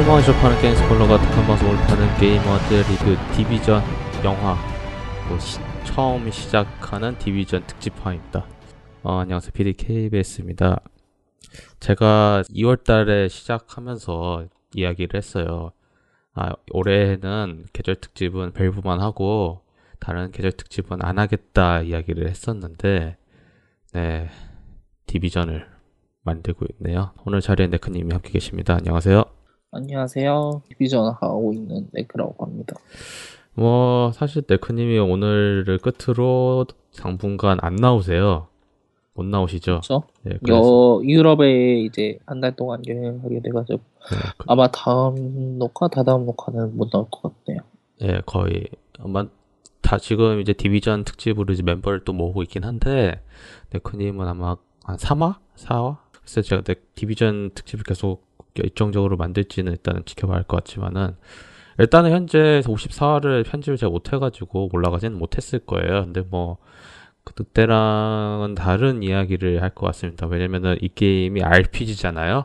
게이머가 접하는 게임 스포일러가 독한 방송을 파는 게이머들 리뷰 디비전 영화 뭐 시, 처음 시작하는 디비전 특집화입니다. 어, 안녕하세요. PD KBS입니다. 제가 2월달에 시작하면서 이야기를 했어요. 아, 올해는 계절 특집은 밸브만 하고 다른 계절 특집은 안 하겠다 이야기를 했었는데 네 디비전을 만들고 있네요. 오늘 자리에 네크님이 함께 계십니다. 안녕하세요. 안녕하세요. 디비전 하고 있는 네크라고 합니다. 뭐 사실 네크님이 오늘을 끝으로 당분간 안 나오세요. 못 나오시죠? 그렇죠? 예, 그래서 여, 유럽에 이제 한 달 동안 여행하게 돼가지고 네, 그- 아마 다음 녹화, 다다음 녹화는 못 나올 것 같네요. 예, 거의 아마 다 지금 이제 디비전 특집으로 이제 멤버를 또 모으고 있긴 한데 네크님은 아마 한 3화? 4화? 그래서 제가 네, 디비전 특집을 계속 일정적으로 만들지는 일단은 지켜봐야 할 것 같지만은 일단은 현재 54화를 편집을 제가 못해가지고 올라가지는 못했을 거예요. 근데 뭐 그때랑은 다른 이야기를 할 것 같습니다. 왜냐면은 이 게임이 RPG잖아요.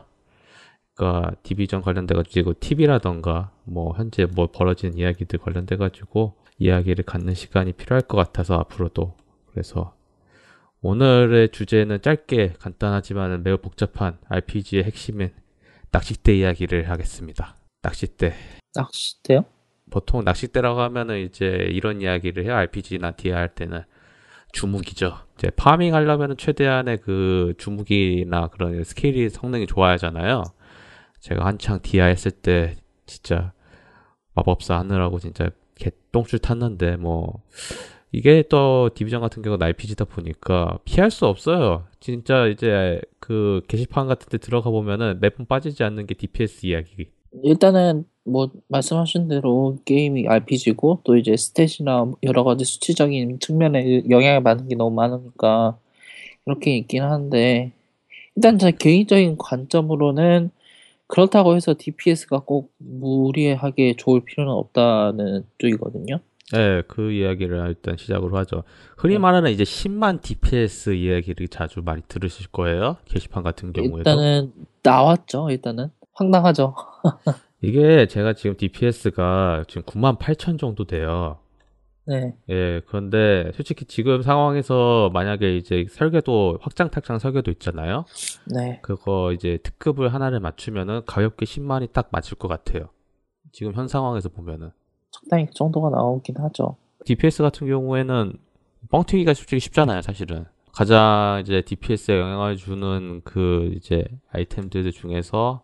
그러니까 디비전 관련돼가지고 TV라던가 뭐 현재 뭐 벌어지는 이야기들 관련돼가지고 이야기를 갖는 시간이 필요할 것 같아서 앞으로도 그래서 오늘의 주제는 짧게 간단하지만 매우 복잡한 RPG의 핵심인 낚싯대 이야기를 하겠습니다. 낚싯대. 낚시대요? 보통 낚싯대라고 하면은 이제 이런 이야기를 해요. RPG나 디아 할 때는 주무기죠. 이제 farming 하려면은 최대한의 그 주무기나 그런 스킬이 성능이 좋아야 하잖아요. 제가 한창 디아 했을 때 진짜 마법사 하느라고 진짜 개똥줄 탔는데 뭐 이게 또 디비전 같은 경우는 RPG다 보니까 피할 수 없어요. 진짜 이제 그 게시판 같은 데 들어가 보면은 매번 빠지지 않는 게 DPS 이야기. 일단은 뭐 말씀하신 대로 게임이 RPG고 또 이제 스탯이나 여러 가지 수치적인 측면에 영향을 받는 게 너무 많으니까 이렇게 있긴 한데 일단 제 개인적인 관점으로는 그렇다고 해서 DPS가 꼭 무리하게 좋을 필요는 없다는 쪽이거든요. 네, 그 이야기를 일단 시작으로 하죠. 흔히 네. 말하는 이제 10만 DPS 이야기를 자주 많이 들으실 거예요. 게시판 같은 경우에도. 일단은 나왔죠. 일단은 황당하죠. 이게 제가 지금 DPS가 지금 9만 8천 정도 돼요. 네, 예, 그런데 솔직히 지금 상황에서 만약에 이제 설계도, 확장 탁장 설계도 있잖아요. 네, 그거 이제 특급을 하나를 맞추면은 가볍게 10만이 딱 맞을 것 같아요. 지금 현 상황에서 보면은. 적당히 그 정도가 나오긴 하죠. DPS 같은 경우에는 뻥튀기가 솔직히 쉽잖아요, 사실은. 가장 이제 DPS에 영향을 주는 그 이제 아이템들 중에서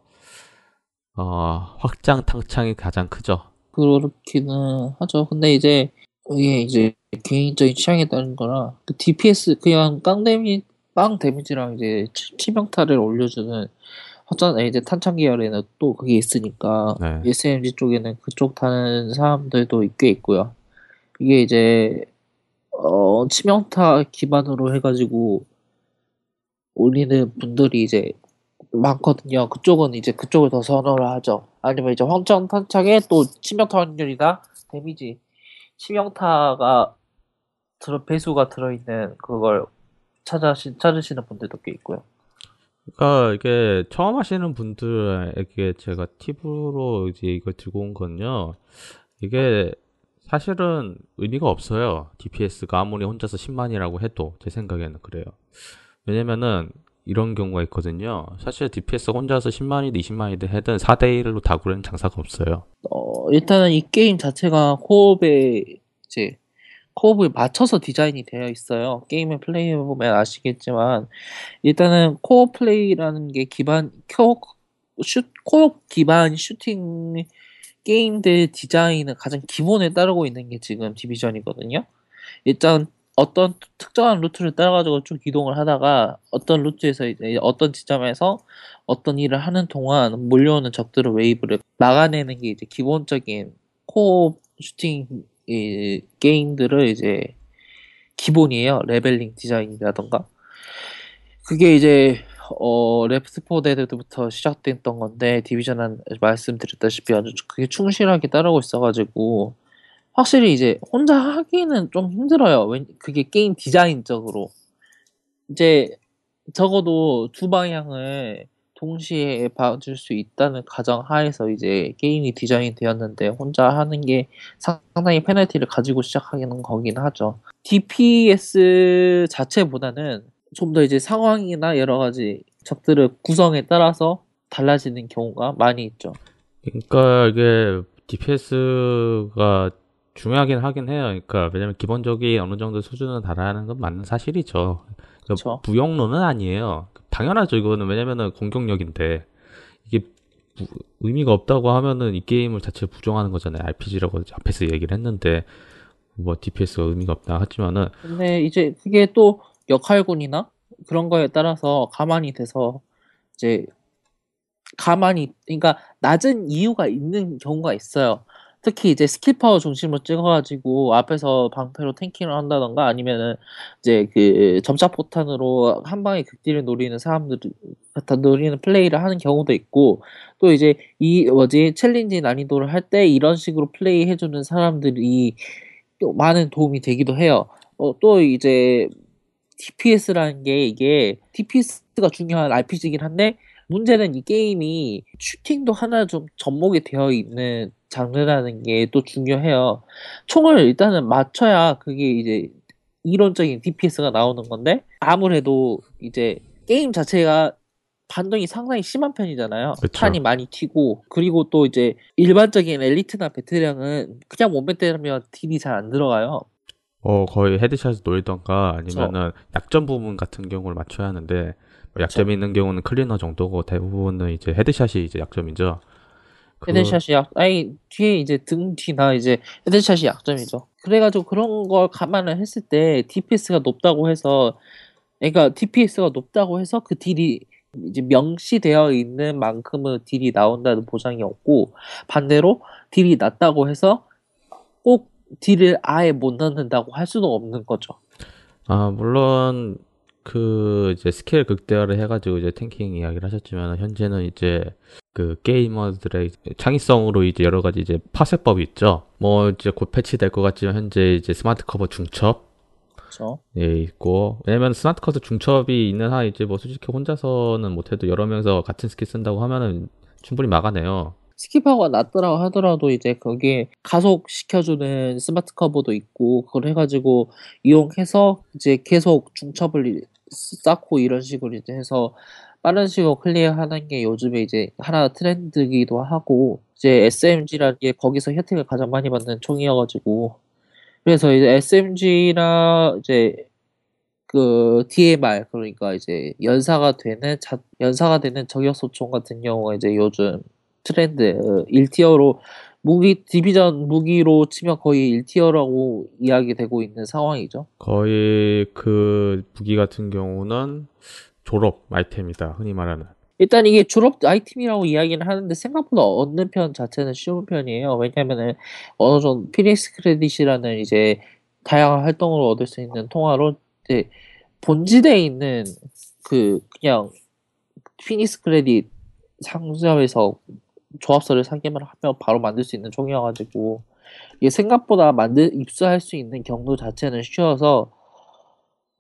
어, 확장 탕창이 가장 크죠. 그렇기는 하죠. 근데 이제 이게 이제 개인적인 취향에 따른 거라 그 DPS 그냥 깡 데미 빵 데미지랑 이제 치- 치명타를 올려주는 확장 이제 탄창 계열에는 또 그게 있으니까 네. SMG 쪽에는 그쪽 타는 사람들도 꽤 있고요. 이게 이제 어 치명타 기반으로 해가지고 올리는 분들이 이제 많거든요. 그쪽은 이제 그쪽을 더 선호를 하죠. 아니면 이제 황천 탄창에 또 치명타 확률이나 데미지 치명타가 들어 배수가 들어있는 그걸 찾아시, 찾으시는 분들도 꽤 있고요. 그러니까 이게 처음 하시는 분들에게 제가 팁으로 이제 이걸 들고 온 건요. 이게 사실은 의미가 없어요. DPS가 아무리 혼자서 10만이라고 해도 제 생각에는 그래요. 왜냐면은 이런 경우가 있거든요. 사실 DPS가 혼자서 10만이든 20만이든 해든 4대1로 다구려는 장사가 없어요. 어, 일단은 이 게임 자체가 co-op에 이제 co-op을 맞춰서 디자인이 되어 있어요. 게임을 플레이해 보면 아시겠지만 일단은 co-op 플레이라는 게 기반 코, 슛 co-op 기반 슈팅 게임들 디자인은 가장 기본에 따르고 있는 게 지금 디비전이거든요. 일단 어떤 특정한 루트를 따라가지고 쭉 이동을 하다가 어떤 루트에서 이제 어떤 지점에서 어떤 일을 하는 동안 몰려오는 적들의 wave를 막아내는 게 이제 기본적인 co-op 슈팅 이, 게임들을 이제 기본이에요. leveling 디자인이라던가. 그게 이제 어 레프트 포 데드부터 시작됐던 건데 디비전은 말씀드렸다시피 아주 그게 충실하게 따르고 있어가지고 확실히 이제 혼자 하기는 좀 힘들어요. 왜 그게 게임 디자인적으로 이제 적어도 두 방향을 동시에 봐줄 수 있다는 가정 하에서 이제 게임이 디자인 되었는데 혼자 하는 게 상당히 페널티를 가지고 시작하는 거긴 하죠. DPS 자체보다는 좀 더 이제 상황이나 여러 가지 적들의 구성에 따라서 달라지는 경우가 많이 있죠. 그러니까 이게 DPS가 중요하긴 하긴 해요. 그러니까 왜냐면 기본적인 어느 정도 수준은 달하는 건 맞는 사실이죠. 그러니까 무용론은 아니에요. 당연하죠. 이거는 왜냐면은 공격력인데 이게 부, 의미가 없다고 하면은 이 게임을 자체 부정하는 거잖아요. RPG라고 앞에서 얘기를 했는데 뭐 DPS가 의미가 없다 하지만은 근데 이제 그게 또 역할군이나 그런 거에 따라서 감안이 돼서 이제 감안이 그러니까 낮은 이유가 있는 경우가 있어요. 특히 이제 스킬 파워 중심으로 찍어가지고 앞에서 방패로 tanking을 한다던가 아니면은 이제 그 점차 포탄으로 한 방에 극딜을 노리는 사람들이 다 노리는 플레이를 하는 경우도 있고 또 이제 이 뭐지 challenge 난이도를 할 때 이런 식으로 플레이 해주는 사람들이 또 많은 도움이 되기도 해요. 어, 또 이제 DPS라는 게 이게 DPS가 중요한 RPG이긴 한데 문제는 이 게임이 슈팅도 하나 좀 접목이 되어 있는 장르라는 게 또 중요해요. 총을 일단은 맞춰야 그게 이제 이론적인 DPS가 나오는 건데 아무래도 이제 게임 자체가 반동이 상당히 심한 편이잖아요. 그쵸. 탄이 많이 튀고 그리고 또 이제 일반적인 엘리트나 베테랑은 그냥 몸에 때리면 딜이 잘 안 들어가요. 어 거의 headshot을 노리던가 아니면은 그쵸. 약점 부분 같은 경우를 맞춰야 하는데 뭐 약점이 그쵸. 있는 경우는 클리너 정도고 대부분은 이제 headshot이 이제 약점이죠. 그... headshot이 약, 아니 뒤에 이제 등 뒤나 이제 headshot이 약점이죠. 그래가지고 그런 걸 감안을 했을 때 DPS가 높다고 해서, 그러니까 DPS가 높다고 해서 그 딜이 이제 명시되어 있는 만큼의 딜이 나온다는 보장이 없고 반대로 딜이 낮다고 해서 꼭 딜을 아예 못 넣는다고 할 수도 없는 거죠. 아 물론 그 이제 스킬 극대화를 해가지고 이제 tanking 이야기를 하셨지만 현재는 이제 그 게이머들의 창의성으로 이제 여러 가지 이제 파훼법이 있죠. 뭐 이제 곧 패치될 것 같지만 현재 이제 smart cover 중첩 그렇죠. 예 있고 왜냐면 smart cover 중첩이 있는 한 이제 뭐 솔직히 혼자서는 못해도 여러 명이서 같은 스킬 쓴다고 하면은 충분히 막아내요. 스킬 파워 낮더라고 하더라도 이제 거기에 가속 시켜주는 smart cover도 있고 그걸 해가지고 이용해서 이제 계속 중첩을 쌓고 이런 식으로 이제 해서 빠른 식으로 클리어하는 게 요즘에 이제 하나 트렌드기도 하고 이제 SMG라는 게 거기서 혜택을 가장 많이 받는 총이어가지고. 그래서 이제 SMG나 이제 그 DMR 그러니까 이제 연사가 되는 자, 연사가 되는 저격 소총 같은 경우가 이제 요즘 트렌드 1티어로 무기 디비전 무기로 치면 거의 1티어라고 이야기되고 있는 상황이죠. 거의 그 무기 같은 경우는 졸업 아이템이다. 흔히 말하는. 일단 이게 졸업 아이템이라고 이야기는 하는데 생각보다 얻는 편 자체는 쉬운 편이에요. 왜냐면은 어느 정도 피닉스 크레딧이라는 이제 다양한 활동을 얻을 수 있는 통화로 이제 본지대에 있는 그 그냥 피닉스 크레딧 상점에서 조합서를 사기만 하면 바로 만들 수 있는 총이어가지고 이게 생각보다 만들 입수할 수 있는 경로 자체는 쉬워서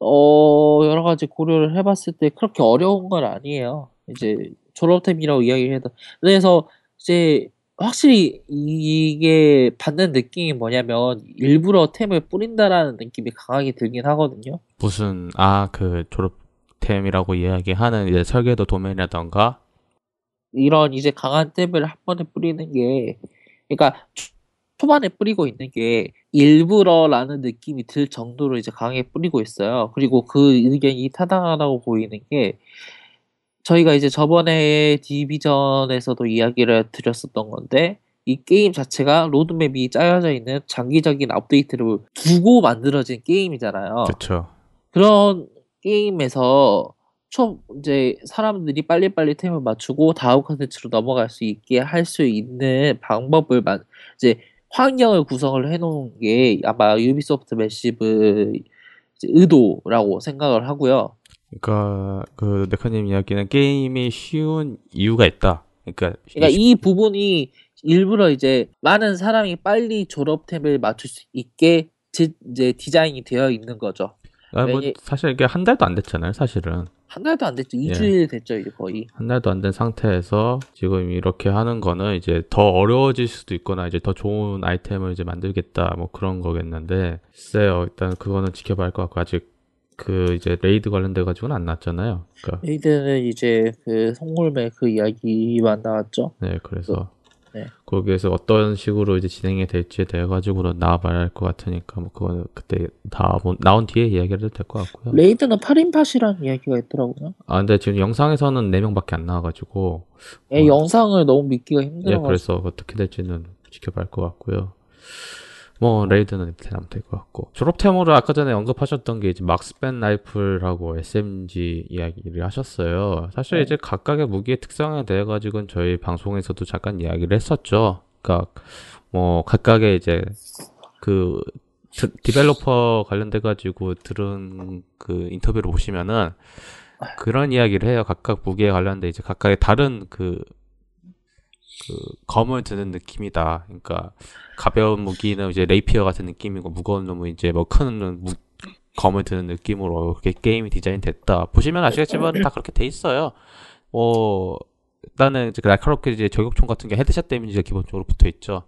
어 여러 가지 고려를 해봤을 때 그렇게 어려운 건 아니에요. 이제 졸업템이라고 이야기를 해도 그래서 이제 확실히 이게 받는 느낌이 뭐냐면 일부러 템을 뿌린다라는 느낌이 강하게 들긴 하거든요. 무슨 아 그 졸업템이라고 이야기하는 이제 설계도 도면이라던가 이런 이제 강한 탭을 한 번에 뿌리는 게, 그러니까 초반에 뿌리고 있는 게 일부러라는 느낌이 들 정도로 이제 강하게 뿌리고 있어요. 그리고 그 의견이 타당하다고 보이는 게 저희가 이제 저번에 디비전에서도 이야기를 드렸었던 건데 이 게임 자체가 로드맵이 짜여져 있는 장기적인 업데이트를 두고 만들어진 게임이잖아요. 그렇죠. 그런 게임에서 초 이제 사람들이 빨리빨리 템을 맞추고 다음 컨텐츠로 넘어갈 수 있게 할 수 있는 방법을 만 이제 환경을 구성을 해놓은 게 아마 유비소프트 매시브 의도라고 생각을 하고요. 그러니까 그 네카님 이야기는 게임이 쉬운 이유가 있다. 그러니까, 그러니까 이 부분이 일부러 이제 많은 사람이 빨리 졸업템을 맞출 수 있게 이제 디자인이 되어 있는 거죠. 아, 뭐 사실 이게 한 달도 안 됐잖아요, 사실은. 한 달도 안 됐죠. 예. 2주일 됐죠, 이제 거의. 한 달도 안 된 상태에서 지금 이렇게 하는 거는 이제 더 어려워질 수도 있거나 이제 더 좋은 아이템을 이제 만들겠다 뭐 그런 거겠는데 글쎄요 일단 그거는 지켜봐야 할 것 같고 아직 그 이제 raid 관련돼 가지고는 안 났잖아요. 그러니까 raid는 이제 그 송골매 그 이야기만 나왔죠. 네 그래서 네. 거기에서 어떤 식으로 이제 진행이 될지에 대해 가지고는 나와봐야 할 것 같으니까 뭐 그거는 그때 다뭐 나온 뒤에 이야기를 해도 될것 같고요. raid는 8인팟이라는 이야기가 있더라고요. 아 근데 지금 영상에서는 4명밖에 안 나와가지고 예, 어. 영상을 너무 믿기가 예, 힘들어가지고. 그래서 어떻게 될지는 지켜봐야 할 것 같고요. 뭐 raid는 이렇게 하면 될것 같고 졸업템으로 아까 전에 언급하셨던 게 이제 marksman rifle하고 SMG 이야기를 하셨어요. 사실 네. 이제 각각의 무기의 특성에 대해 가지고는 저희 방송에서도 잠깐 이야기를 했었죠. 그러니까 뭐 각각의 이제 그 드- developer 관련돼 가지고 들은 그 인터뷰를 보시면은 그런 이야기를 해요. 각각 무기에 관련돼 이제 각각의 다른 그, 그 검을 드는 느낌이다. 그러니까 가벼운 무기는 이제 레이피어 같은 느낌이고 무거운 놈은 이제 뭐 큰 검을 드는 느낌으로 이렇게 게임이 디자인됐다. 보시면 아시겠지만 다 그렇게 돼 있어요. 뭐 일단은 이제 날카롭게 이제 저격총 같은 게 headshot damage가 기본적으로 붙어 있죠.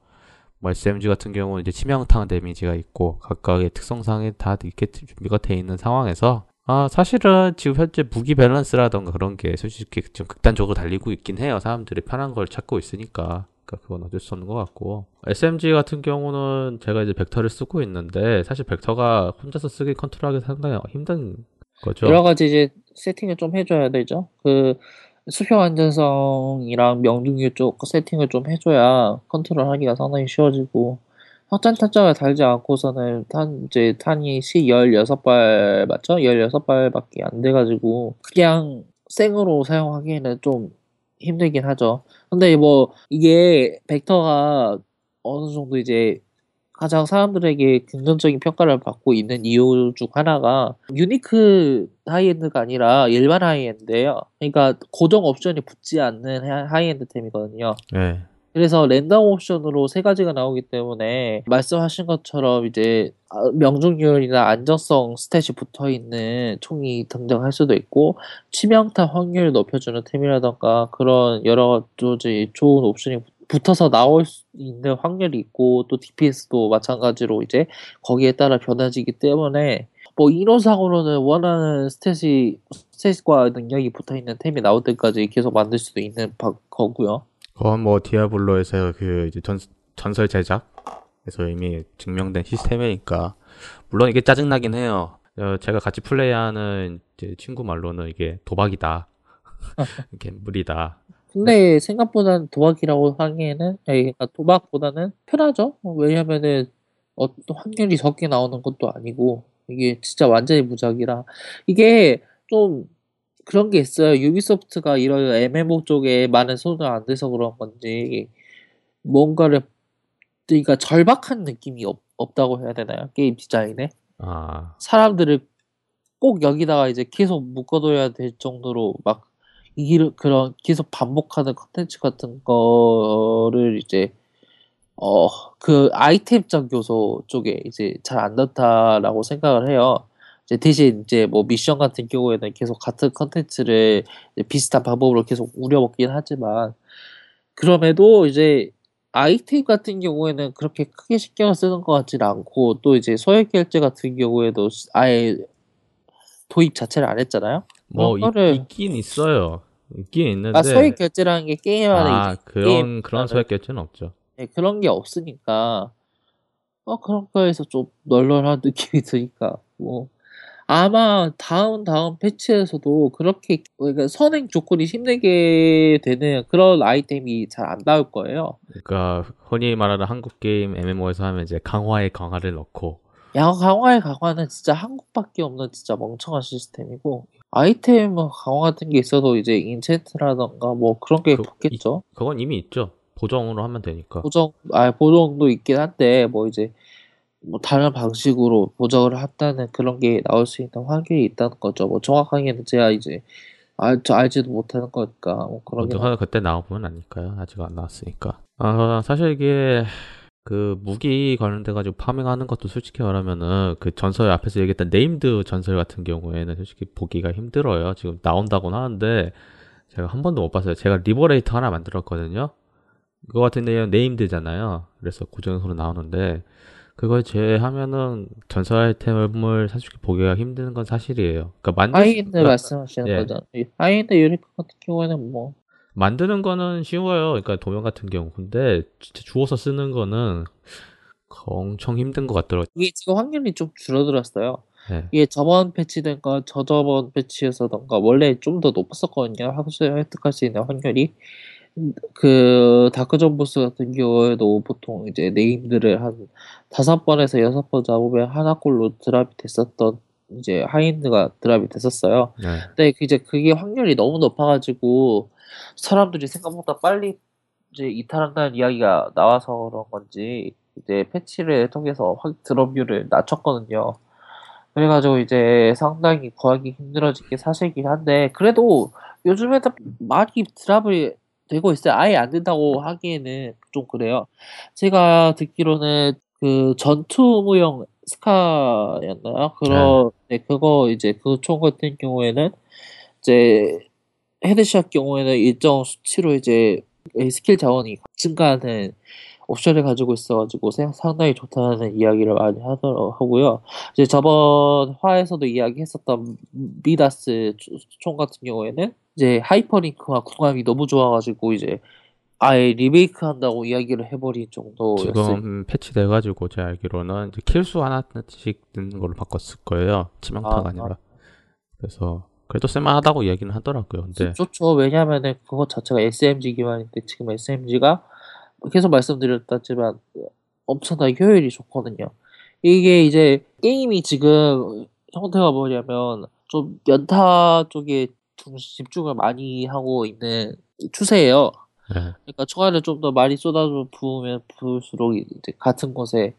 뭐 SMG 같은 경우는 이제 치명타 damage가 있고 각각의 특성상에 다 이렇게 준비가 돼 있는 상황에서 아 사실은 지금 현재 무기 밸런스라던가 그런 게 솔직히 좀 극단적으로 달리고 있긴 해요. 사람들이 편한 걸 찾고 있으니까. 그러니까 그건 어쩔 수 없는 것 같고 SMG 같은 경우는 제가 이제 벡터를 쓰고 있는데 사실 벡터가 혼자서 쓰기 컨트롤하기 상당히 힘든 거죠. 여러 가지 이제 세팅을 좀 해줘야 되죠. 그 수평 안정성이랑 명중률 쪽 세팅을 좀 해줘야 컨트롤하기가 상당히 쉬워지고 확장 탄창을 달지 않고서는 탄 이제 탄이 시 16발 맞죠? 16발밖에 안 돼가지고 그냥 생으로 사용하기에는 좀 힘들긴 하죠. 근데 뭐 이게 벡터가 어느 정도 이제 가장 사람들에게 긍정적인 평가를 받고 있는 이유 중 하나가 unique high-end가 아니라 일반 high-end예요. 그러니까 고정 옵션이 붙지 않는 하- high-end템이거든요. 네. 그래서 랜덤 옵션으로 세 가지가 나오기 때문에 말씀하신 것처럼 이제 아, 명중률이나 안정성 스탯이 붙어 있는 총이 등장할 수도 있고 치명타 확률을 높여주는 템이라던가 그런 여러 가지 좋은 옵션이 붙어서 나올 수 있는 확률이 있고 또 DPS도 마찬가지로 이제 거기에 따라 변화지기 때문에 뭐 이론상으로는 원하는 스탯이 스탯과 능력이 붙어 있는 템이 나올 때까지 계속 만들 수도 있는 바- 거고요. 그건 뭐 디아블로에서 그 이제 전, 전설 제작에서 이미 증명된 시스템이니까 물론 이게 짜증나긴 해요. 어, 제가 같이 플레이하는 친구 말로는 이게 도박이다. 이게 무리다. 근데 생각보다는 도박이라고 하기에는 아니, 그러니까 도박보다는 편하죠. 어, 왜냐면은 어떤 확률이 적게 나오는 것도 아니고 이게 진짜 완전히 무작이라 이게 좀 그런 게 있어요. 유비소프트가 이런 MMO 쪽에 많은 손을 안 대서 그런 건지 뭔가를 그러니까 절박한 느낌이 없, 없다고 해야 되나요? 게임 디자인에 아, 사람들을 꼭 여기다가 이제 계속 묶어둬야 될 정도로 막이 그런 계속 반복하는 컨텐츠 같은 거를 이제 어 그 아이템적 요소 쪽에 이제 잘 안 넣다라고 생각을 해요. 이제 대신 이제 뭐 미션 같은 경우에는 계속 같은 컨텐츠를 비슷한 방법으로 계속 우려먹긴 하지만 그럼에도 이제 아이템 같은 경우에는 그렇게 크게 신경을 쓰는 것 같지는 않고 또 이제 소액 결제 같은 경우에도 아예 도입 자체를 안 했잖아요. 뭐 거를- 있, 있긴 있어요. 있긴 있는데 아 소액 결제라는 게 게임 안에 아, 그런 게임 그런 소액 결제는 없죠. 네, 그런 게 없으니까 어 그런 거에서 좀 널널한 느낌이 드니까 뭐 아마 다음 다음 패치에서도 그렇게 그러니까 선행 조건이 힘들게 되는 그런 아이템이 잘 안 나올 거예요. 그러니까 흔히 말하는 한국 게임 MMO에서 하면 이제 강화에 강화를 넣고 야 강화의 강화는 진짜 한국밖에 없는 진짜 멍청한 시스템이고 아이템 강화 같은 게 있어도 이제 인챈트라던가 뭐 그런 게 그- 붙겠죠. 그건 이미 있죠. 보정으로 하면 되니까. 보정, 아, 보정도 있긴 한데, 뭐 이제, 뭐 다른 방식으로 보정을 한다는 그런 게 나올 수 있는 확률이 있다는 거죠. 뭐 정확하게는 제가 이제, 알, 저 알지도 못하는 거니까, 뭐 그러긴 어떻게 그때 나와보면 아니까요. 아직 안 나왔으니까. 아, 사실 이게 그 무기 관련돼 가지고 farming하는 것도 솔직히 말하면은 그 전설 앞에서 얘기했던 named 전설 같은 경우에는 솔직히 보기가 힘들어요. 지금 나온다고는 하는데 제가 한 번도 못 봤어요. 제가 Liberator 하나 만들었거든요. 그거 같은 데는 named잖아요. 그래서 고정으로 나오는데 그걸 제외하면은 전설 아이템을 솔직히 보기가 힘든 건 사실이에요. 그러니까 만들 수- 하이엔드 그러니까 말씀하시는 예. 거죠. 하이엔드 유니콘 같은 경우에는 뭐 만드는 거는 쉬워요. 그러니까 도면 같은 경우. 근데 진짜 주워서 쓰는 거는 엄청 힘든 것 같더라고요. 이게 지금 확률이 좀 줄어들었어요. 네. 이게 저번 패치든가 저저번 패치에서든가 원래 좀 더 높았었거든요. 학습 획득할 수 있는 확률이. 음, 그 Dark Zone 보스 같은 경우에도 보통 이제 named를 한 다섯 번에서 여섯 번 잡으면 하나꼴로 drop이 됐었던 이제 high-end가 drop이 됐었어요. 네. 근데 그 이제 그게 확률이 너무 높아가지고 사람들이 생각보다 빨리 이제 이탈한다는 이야기가 나와서 그런 건지 이제 패치를 통해서 확 drop률을 낮췄거든요. 그래가지고 이제 상당히 구하기 힘들어진 게 사실이긴 한데 그래도 요즘에는 많이 drop을 되고 있어요. 아예 안 된다고 하기에는 좀 그래요. 제가 듣기로는 그 전투무용 SCAR였나요? 그런 네, 그거 이제 그 총 같은 경우에는 이제 headshot 경우에는 일정 수치로 이제 스킬 자원이 증가하는 옵션을 가지고 있어가지고 생- 상당히 좋다는 이야기를 많이 하더라고요. 이제 저번 화에서도 이야기했었던 미다스 총 같은 경우에는 이제 하이퍼링크와 궁합이 너무 좋아가지고 이제 아예 리메이크 한다고 이야기를 해버린 정도였어요. 지금 패치돼가지고 제가 알기로는 이제 킬수 하나씩 넣는 걸로 바꿨을 거예요. 치명타가 아, 아, 니라 그래서 그래도 쓸만하다고 이야기는 하더라고요. 근데 좋죠. 왜냐면은 그것 자체가 SMG 기반인데 지금 SMG가 계속 말씀드렸다지만 엄청나게 효율이 좋거든요. 이게 이제 게임이 지금 형태가 뭐냐면 좀 연타 쪽에 좀 집중을 많이 하고 있는 추세예요. 네. 그러니까 총알을 좀더 많이 쏟아서 부으면 부을수록 이제 같은 곳에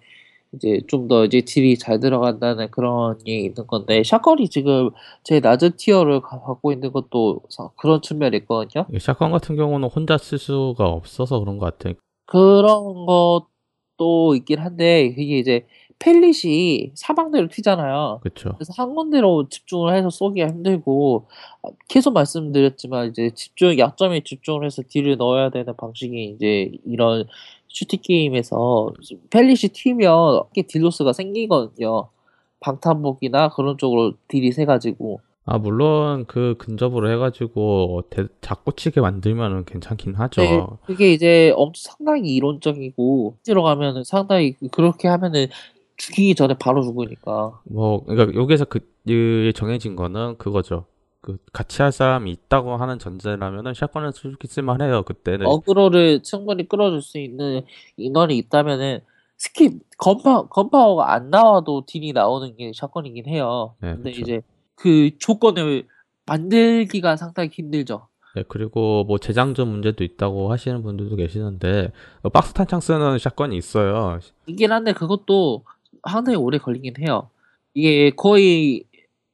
이제 좀 더 이제 딜이 잘 들어간다는 그런 게 있는 건데 샷건이 지금 제일 낮은 티어를 가- 갖고 있는 것도 사- 그런 측면이 있거든요. 이 샷건 같은 경우는 혼자 쓸 수가 없어서 그런 것 같아요. 그런 것도 있긴 한데 그게 이제 pellet이 사방대로 튀잖아요. 그렇죠. 그래서 한 군데로 집중을 해서 쏘기가 힘들고 아, 계속 말씀드렸지만 이제 집중 약점에 집중을 해서 deal을 넣어야 되는 방식이 이제 이런 슈팅 게임에서 pellet이 튀면 deal loss가 생기거든요. 방탄복이나 그런 쪽으로 deal이 새 가지고 아 물론 그 근접으로 해가지고 대, 작고 치게 만들면은 괜찮긴 하죠. 네, 그게 이제 엄청 상당히 이론적이고 실제로 가면은 상당히 그렇게 하면은 죽이기 전에 바로 죽으니까 뭐 그러니까 여기서 그 이- 정해진 거는 그거죠. 그 같이 할 사람이 있다고 하는 전제라면은 shotgun은 솔직히 쓸만해요. 그때는 aggro를 충분히 끌어줄 수 있는 인원이 있다면은 스킵 건파 건파워가 안 나와도 deal이 나오는 게 shotgun이긴 해요. 네, 근데 그쵸. 이제 그 조건을 만들기가 상당히 힘들죠. 네, 그리고 뭐 재장전 문제도 있다고 하시는 분들도 계시는데 어, 박스 탄창 쓰는 샷건이 있어요. 이긴 한데 그것도 상당히 오래 걸리긴 해요. 이게 거의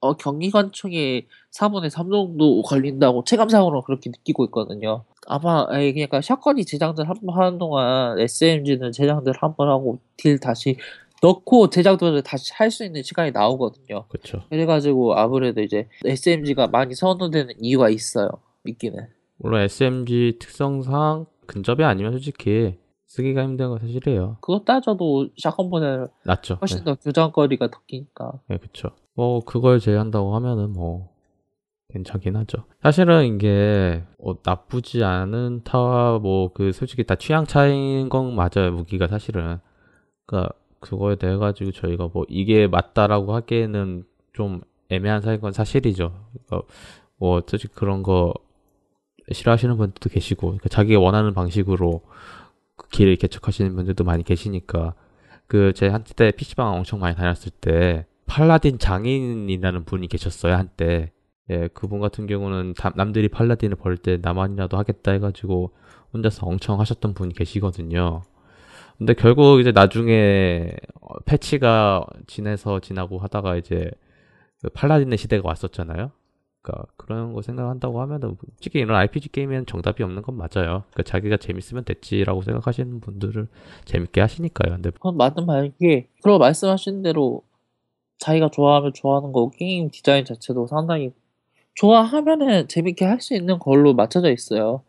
어, 경기관총의 4분의 3 정도 걸린다고 체감상으로 그렇게 느끼고 있거든요. 아마 에이, 그러니까 샷건이 재장전 한 번 하는 동안 SMG는 재장전 한 번 하고 딜 다시 넣고 재장전을 다시 할 수 있는 시간이 나오거든요. 그렇죠. 그래가지고 아무래도 이제 SMG가 많이 선호되는 이유가 있어요. 믿기는. 물론 SMG 특성상 근접이 아니면 솔직히 쓰기가 힘든 건 사실이에요. 그거 따져도 샷건보다 낫죠. 훨씬 네, 더 교장거리가 더 기니까. 네, 그렇죠. 뭐 그걸 제외한다고 하면은 뭐 괜찮긴 하죠. 사실은 이게 어, 나쁘지 않은 타와 뭐 그 솔직히 다 취향 차이인 건 맞아요. 무기가 사실은. 그러니까 그거에 대해 가지고 저희가 뭐 이게 맞다라고 하기에는 좀 애매한 사이인 건 사실이죠. 그러니까 뭐 솔직히 그런 거 싫어하시는 분들도 계시고 그러니까 자기가 원하는 방식으로 그 길을 개척하시는 분들도 많이 계시니까. 그 제 한때 PC방 엄청 많이 다녔을 때 팔라딘 장인이라는 분이 계셨어요 한때. 예 그분 같은 경우는 다- 남들이 팔라딘을 벌 때 나만이라도 하겠다 해가지고 혼자서 엄청 하셨던 분이 계시거든요 근데 결국 이제 나중에 어, 패치가 지내서 지나고 하다가 이제 그 paladin의 시대가 왔었잖아요 그러니까 그런 거 생각한다고 하면은 솔직히 이런 RPG 게임에는 정답이 없는 건 맞아요. 그러니까 자기가 재밌으면 됐지라고 생각하시는 분들을 재밌게 하시니까요. 근데 그건 맞는 말이게 그럼 말씀하신 대로 자기가 좋아하면 좋아하는 거고 게임 디자인 자체도 상당히 좋아하면은 재밌게 할 수 있는 걸로 맞춰져 있어요.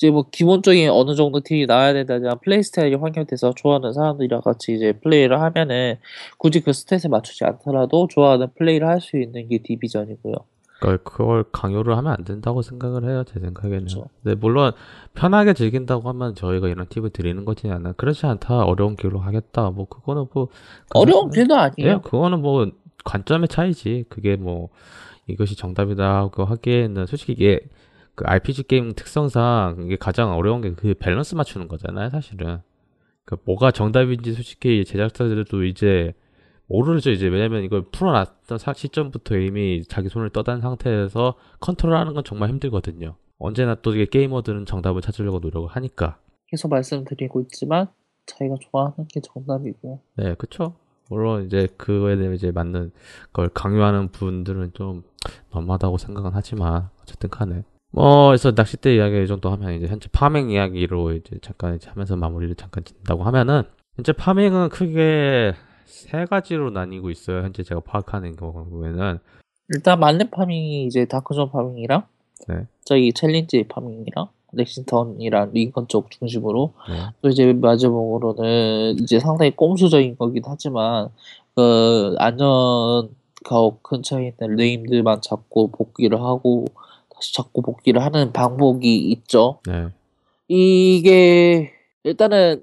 이제 뭐 기본적인 어느 정도 deal이 나와야 된다면 플레이 스타일이 환경돼서 좋아하는 사람들이랑 같이 이제 플레이를 하면은 굳이 그 stat에 맞추지 않더라도 좋아하는 플레이를 할 수 있는 게 디비전이고요. 그러니까 그걸 강요를 하면 안 된다고 생각을 해요. 제 생각에는. 그렇죠. 근데 물론 편하게 즐긴다고 하면 저희가 이런 팁을 드리는 거지 않나. 그렇지 않다. 어려운 길로 하겠다. 뭐 그거는 뭐 어려운 그거는- 빌도 예, 아니에요. 그거는 뭐 관점의 차이지. 그게 뭐 이것이 정답이다고 하기에는 솔직히 이게 그 RPG 게임 특성상 이게 가장 어려운 게 그 밸런스 맞추는 거잖아요, 사실은. 그 뭐가 정답인지 솔직히 제작자들도 이제 모르죠, 이제. 왜냐면 이걸 풀어놨던 사- 시점부터 이미 자기 손을 떠단 상태에서 컨트롤하는 건 정말 힘들거든요. 언제나 또 이게 게이머들은 정답을 찾으려고 노력을 하니까. 계속 말씀드리고 있지만 자기가 좋아하는 게 정답이고 네, 그쵸. 물론 이제 그거에 대해 이제 맞는 걸 강요하는 분들은 좀 너무하다고 생각은 하지만 어쨌든 간에 뭐 그래서 낚싯대 이야기 이 정도 하면 이제 현재 파밍 이야기로 이제 잠깐 이제 하면서 마무리를 잠깐 짓는다고 하면은 현재 farming은 크게 세 가지로 나뉘고 있어요. 현재 제가 파악하는 경우에는 일단 만렙 farming이 이제 Dark Zone farming이랑 네. 저기 challenge farming이랑 렉싱턴이랑 링컨 쪽 중심으로 네. 또 이제 마지막으로는 이제 상당히 꼼수적인 거긴 하지만 그 안전 가옥 근처에 있는 named만 잡고 복귀를 하고 다시 잡고 복귀를 하는 방법이 있죠. 네. 이게 일단은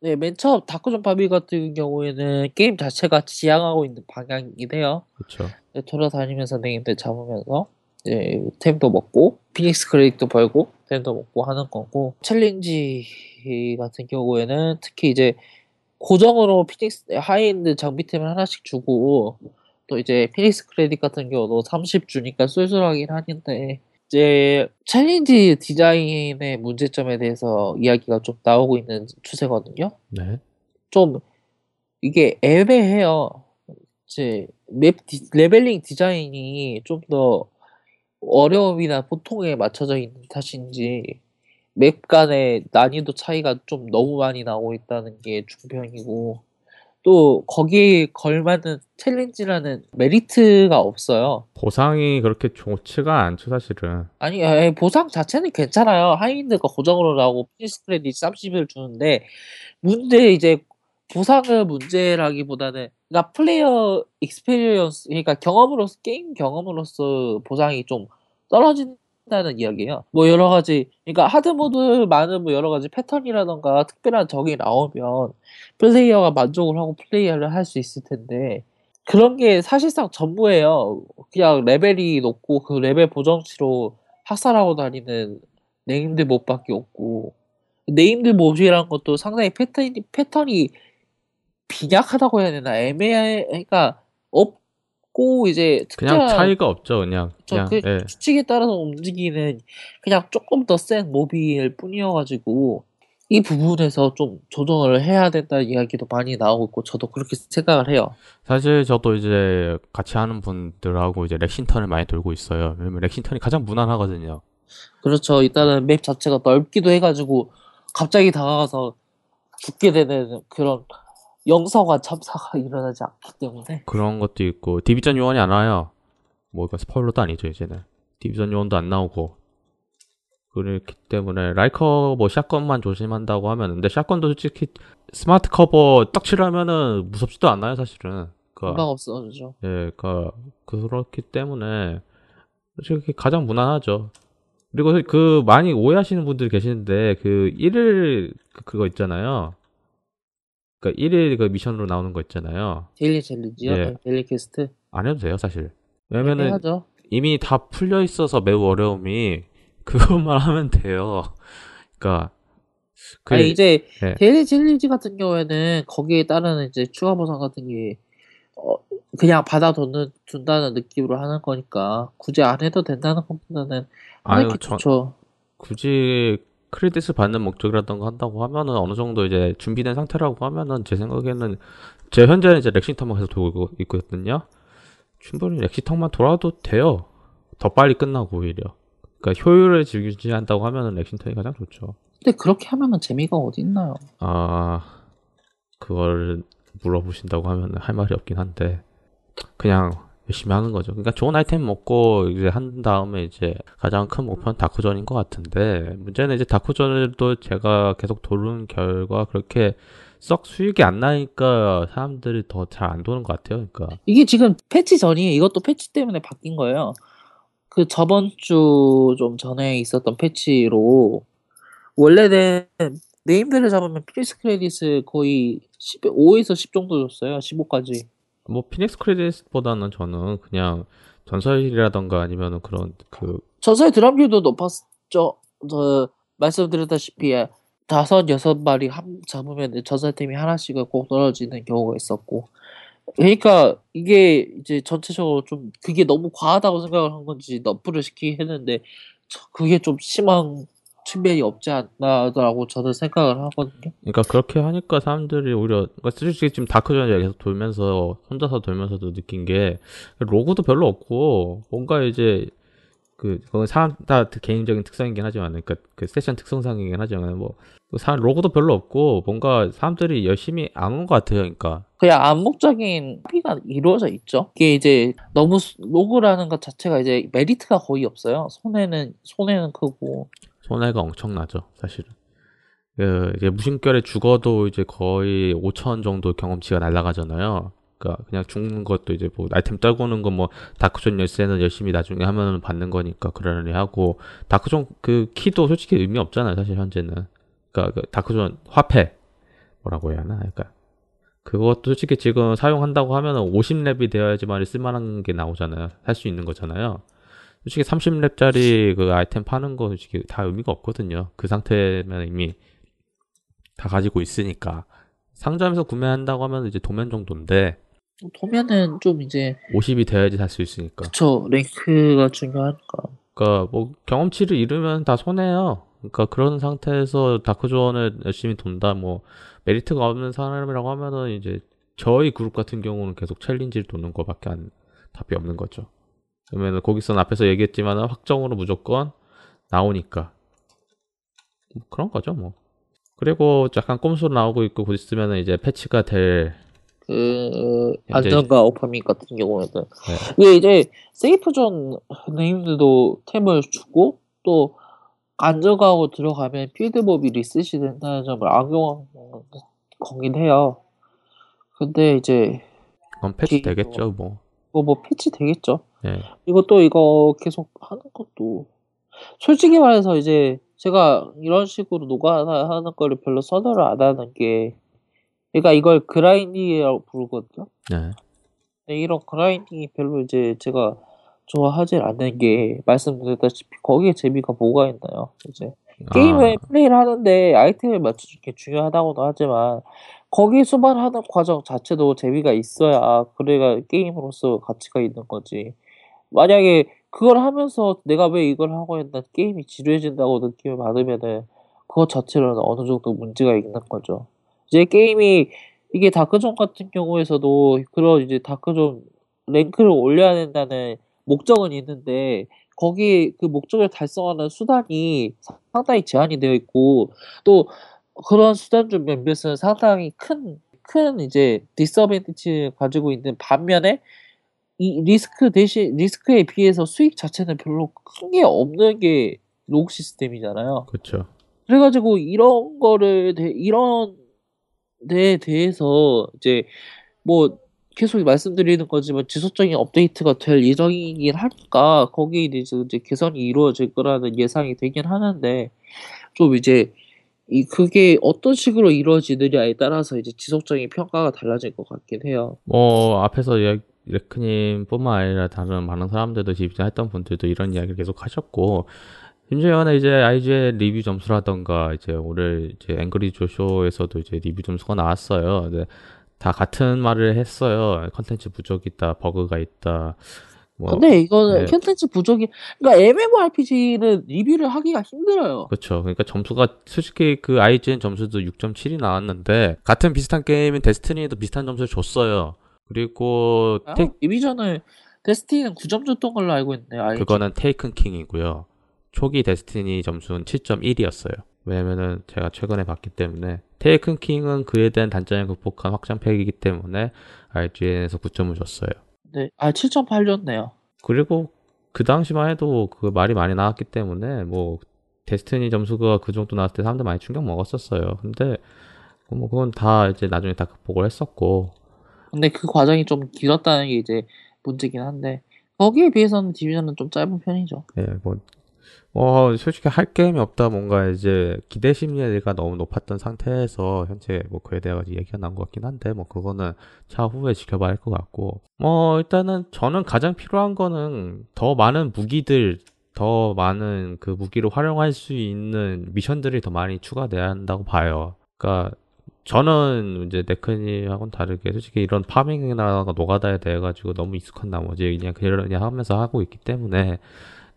네, 맨 처음 Dark Zone farming 같은 경우에는 게임 자체가 지향하고 있는 방향이긴 해요. 그렇죠. 네, 돌아다니면서 named들 잡으면서 이제 템도 먹고 Phoenix Credit도 벌고 템도 먹고 하는 거고 challenge 같은 경우에는 특히 이제 고정으로 Phoenix high-end 장비템을 하나씩 주고 또 이제 Phoenix Credit 같은 경우도 30 주니까 쏠쏠하긴 하는데 이제 challenge 디자인의 문제점에 대해서 이야기가 좀 나오고 있는 추세거든요. 네. 좀 이게 애매해요. 이제 map 디- leveling 디자인이 좀 더 어려움이나 보통에 맞춰져 있는 탓인지 map 간의 난이도 차이가 좀 너무 많이 나오고 있다는 게 중평이고 또 거기에 걸맞는 challenge라는 메리트가 없어요. 보상이 그렇게 좋지가 않죠, 사실은. 아니, 아니, 보상 자체는 괜찮아요. high-end가 고정으로 나오고 Phoenix Credit 30을 주는데 문제 이제 보상의 문제라기보다는 그러니까 player experience 그러니까 경험으로서 게임 경험으로서 보상이 좀 떨어 진다는 이야기예요. 뭐 여러 가지 그러니까 hard mode면은 뭐 여러 가지 패턴이라던가 특별한 적이 나오면 플레이어가 만족을 하고 플레이를 할 수 있을 텐데 그런 게 사실상 전부예요. 그냥 레벨이 높고 그 레벨 보정치로 학살하고 다니는 named mob밖에 없고 named mob이라는 것도 상당히 패턴이 패턴이 빈약하다고 해야 되나 애매해 그러니까 없 고 이제 그냥 특정 차이가 없죠, 그냥. 저 그냥, 그 예. 규칙에 따라서 움직이는 그냥 조금 더 센 mob일 뿐이어가지고 이 부분에서 좀 조정을 해야 된다는 이야기도 많이 나오고 있고 저도 그렇게 생각을 해요. 사실 저도 이제 같이 하는 분들하고 이제 렉싱턴을 많이 돌고 있어요. 왜냐면 렉싱턴이 가장 무난하거든요. 그렇죠. 일단은 맵 자체가 넓기도 해가지고 갑자기 다가가서 죽게 되는 그런 영서가 참사가 일어나지 않기 때문에 그런 것도 있고 디비전 요원이 안 와요. 뭐 이거 스포일러도 아니죠 이제는. 디비전 요원도 안 나오고 그렇기 때문에 라이커 뭐 shotgun만 조심한다고 하면 근데 shotgun도 솔직히 smart cover 딱 칠하면은 무섭지도 않아요 사실은. 그러니까 금방 없어지죠. 예, 그러니까 그렇기 때문에 솔직히 가장 무난하죠. 그리고 그 많이 오해하시는 분들이 계시는데 그 1일 그- 그거 있잖아요. 그러니까 1일 그 미션으로 나오는 거 있잖아요. daily challenge요? 예. 네, daily quest 안 해도 돼요, 사실. 왜냐면은 애매하죠. 이미 다 풀려 있어서 매우 어려움이 그것만 하면 돼요. 그러니까 그 아니 이제 예. daily challenge 같은 경우에는 거기에 따르는 이제 추가 보상 같은 게 어, 그냥 받아두는 둔다는 느낌으로 하는 거니까 굳이 안 해도 된다는 것보다는 아유, 전- 좋죠. 굳이 크레딧을 받는 목적이라던가 한다고 하면은 어느 정도 이제 준비된 상태라고 하면은 제 생각에는 제 현재는 이제 렉싱턴만 계속 돌고 있거든요. 충분히 렉싱턴만 돌아도 돼요. 더 빨리 끝나고 오히려. 그러니까 효율을 즐기한다고 하면은 렉싱턴이 가장 좋죠. 근데 그렇게 하면은 재미가 어디 있나요? 아 그걸 물어보신다고 하면 할 말이 없긴 한데 그냥 열심히 하는 거죠. 그러니까 좋은 아이템 먹고 이제 한 다음에 이제 가장 큰 목표는 다크존인 것 같은데 문제는 이제 다크존도 제가 계속 도는 결과 그렇게 썩 수익이 안 나니까 사람들이 더 잘 안 도는 것 같아요. 그러니까 이게 지금 패치 전이에요. 이것도 패치 때문에 바뀐 거예요. 그 저번 주 좀 전에 있었던 패치로 원래는 네임들을 잡으면 피닉스 크레딧을 거의 10, 5에서 10 정도 줬어요. 15까지. 뭐 피닉스 크레딧보다는 저는 그냥 전설이라던가 아니면은 그런 그 전설 드럼률도 높았죠. 저 말씀드렸다시피 다섯 여섯 마리 한 잡으면 전설템이 하나씩은 꼭 떨어지는 경우가 있었고. 그러니까 이게 이제 전체적으로 좀 그게 너무 과하다고 생각을 한 건지 너프를 시키긴 했는데 저- 그게 좀 심한 측면이 없지 않나라고 저는 생각을 하거든요. 그러니까 그렇게 하니까 사람들이 오히려 그러니까 솔직히 지금 dark zone이 계속 돌면서 혼자서 돌면서도 느낀 게 rogue도 별로 없고 뭔가 이제 그 그건 사람 다 개인적인 특성이긴 하지만 그러니까 그 세션 특성상이긴 하지만 뭐 사람 rogue도 별로 없고 뭔가 사람들이 열심히 안 온 것 같아요. 그러니까 그냥 암묵적인 합의가 이루어져 있죠. 이게 이제 너무 수- rogue라는 것 자체가 이제 메리트가 거의 없어요. 손해는 손해는 크고 손해가 엄청나죠, 사실은. 그 이제 무심결에 죽어도 이제 거의 5천 정도 경험치가 날아가잖아요. 그러니까 그냥 죽는 것도 이제 뭐 아이템 떨구는 거 뭐 다크존 열쇠는 열심히 나중에 하면은 받는 거니까 그러려니 하고 다크존 그 키도 솔직히 의미 없잖아요, 사실 현재는. 그러니까 그 다크존 화폐 뭐라고 해야 하나? 그러니까 그것도 솔직히 지금 사용한다고 하면은 50렙이 되어야지만 쓸만한 게 나오잖아요. 살 수 있는 거잖아요. 솔직히 30렙짜리 그 아이템 파는 거 솔직히 다 의미가 없거든요. 그 상태면 이미 다 가지고 있으니까. 상점에서 구매한다고 하면 이제 도면 정도인데 도면은 좀 이제 50이 돼야지 살 수 있으니까. 그쵸 랭크가 중요하니까. 그러니까 뭐 경험치를 잃으면 다 손해요. 그러니까 그런 상태에서 다크존을 열심히 돈다 뭐 메리트가 없는 사람이라고 하면은 이제 저희 그룹 같은 경우는 계속 챌린지를 도는 거밖에 안 답이 없는 거죠. 그러면은 거기서 앞에서 얘기했지만 확정으로 무조건 나오니까 뭐 그런 거죠 뭐. 그리고 약간 꼼수로 나오고 있고 곧 있으면은 이제 패치가 될그 현재- 안전과 오퍼밋 같은 경우에는 네. 이게 이제 세이프존 네임들도 템을 주고 또 안전가하고 들어가면 필드몹이 리셋이 된다는 점을 악용한 거긴 해요. 근데 이제 그건 패치 되겠죠 뭐. 이거 뭐 패치 되겠죠. 예. 이것도 이거 계속 하는 것도 솔직히 말해서 이제 제가 이런 식으로 노가다 하는 거를 별로 선호를 안 하는 게 그러니까 이걸 그라인딩이라고 부르거든요. 네. 이런 그라인딩이 별로 이제 제가 좋아하지 않는 게 말씀드렸다시피 거기에 재미가 뭐가 있나요? 이제 게임을 아, 플레이를 하는데 아이템을 맞추는 게 중요하다고도 하지만 거기 수반하는 과정 자체도 재미가 있어야 그래가 게임으로서 가치가 있는 거지. 만약에 그걸 하면서 내가 왜 이걸 하고 있나 게임이 지루해진다고 느낌을 받으면은 그것 자체로는 어느 정도 문제가 있는 거죠. 이제 게임이 이게 다크존 같은 경우에서도 그런 이제 다크존 랭크를 올려야 된다는 목적은 있는데 거기 그 목적을 달성하는 수단이 상당히 제한이 되어 있고 또 그런 수단 중 몇몇은 상당히 큰, 큰 이제 disadvantage를 가지고 있는 반면에 이 리스크 대신 리스크에 비해서 수익 자체는 별로 큰 게 없는 게 rogue 시스템이잖아요. 그렇죠. 그래가지고 이런 거를 대- 이런 데에 대해서 이제 뭐 계속 말씀드리는 거지만 지속적인 업데이트가 될 예정이긴 하니까 거기에 이제 이제 개선이 이루어질 거라는 예상이 되긴 하는데 좀 이제 이 그게 어떤 식으로 이루어지느냐에 따라서 이제 지속적인 평가가 달라질 것 같긴 해요. 뭐 앞에서 예- 네크님뿐만 아니라 다른 많은 사람들도 집중했던 분들도 이런 이야기를 계속 하셨고 심지어는 이제 IGN의 리뷰 점수라던가 이제 오늘 이제 앵그리 조 쇼에서도 이제 리뷰 점수가 나왔어요. 근데 다 같은 말을 했어요. 컨텐츠 부족이 있다, 버그가 있다. 뭐 근데 이거는 네. 콘텐츠 부족이 그러니까 MMORPG는 리뷰를 하기가 힘들어요. 그렇죠. 그러니까 점수가 솔직히 그 IGN 점수도 6.7이 나왔는데 같은 비슷한 게임인 데스티니도 비슷한 점수를 줬어요. 그리고 아, 택 디비전을 데스티니는 9점 줬던 걸로 알고 있는데 알지? 그거는 테이큰 킹이고요. 초기 데스티니 점수는 7.1이었어요. 왜냐면은 제가 최근에 봤기 때문에 테이큰 킹은 그에 대한 단점을 극복한 확장팩이기 때문에 IGN에서 9점을 줬어요. 네, 아 7.8 줬네요. 그리고 그 당시만 해도 그 말이 많이 나왔기 때문에 뭐 데스티니 점수가 그 정도 나왔을 때 사람들 많이 충격 먹었었어요. 근데 뭐 그건 다 이제 나중에 다 극복을 했었고 근데 그 과정이 좀 길었다는 게 이제 문제긴 한데 거기에 비해서는 디비전은 좀 짧은 편이죠. 예, 뭐, 어, 솔직히 할 게임이 없다, 뭔가 이제 기대 심리가 너무 높았던 상태에서 현재 뭐 그에 대해 가지고 얘기가 나온 것 같긴 한데, 뭐 그거는 차후에 지켜봐야 할 것 같고, 뭐 일단은 저는 가장 필요한 거는 더 많은 무기들, 더 많은 그 무기를 활용할 수 있는 미션들이 더 많이 추가돼야 한다고 봐요. 그러니까 저는 이제 네크님하고는 다르게 솔직히 이런 farming이나 노가다에 대해 가지고 너무 익숙한 나머지 그냥 그러냐 하면서 하고 있기 때문에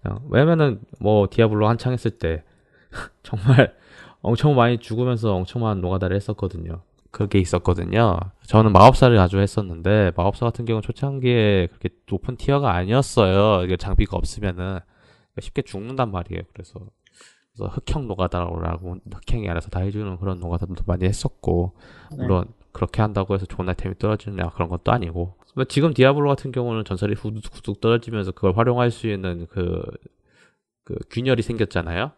어, 왜냐면은 뭐 디아블로 한창 했을 때 정말 엄청 많이 죽으면서 엄청 많은 노가다를 했었거든요. 그게 있었거든요. 저는 마법사를 자주 했었는데 마법사 같은 경우는 초창기에 그렇게 높은 티어가 아니었어요. 이게 장비가 없으면은 쉽게 죽는단 말이에요. 그래서 그래서 흑형 노가다라고 흑형이 알아서 다 해주는 그런 노가다도 많이 했었고 네. 물론 그렇게 한다고 해서 좋은 아이템이 떨어지느냐 그런 것도 아니고 뭐 지금 디아블로 같은 경우는 전설이 후둑후둑 떨어지면서 그걸 활용할 수 있는 그, 그 균열이 생겼잖아요.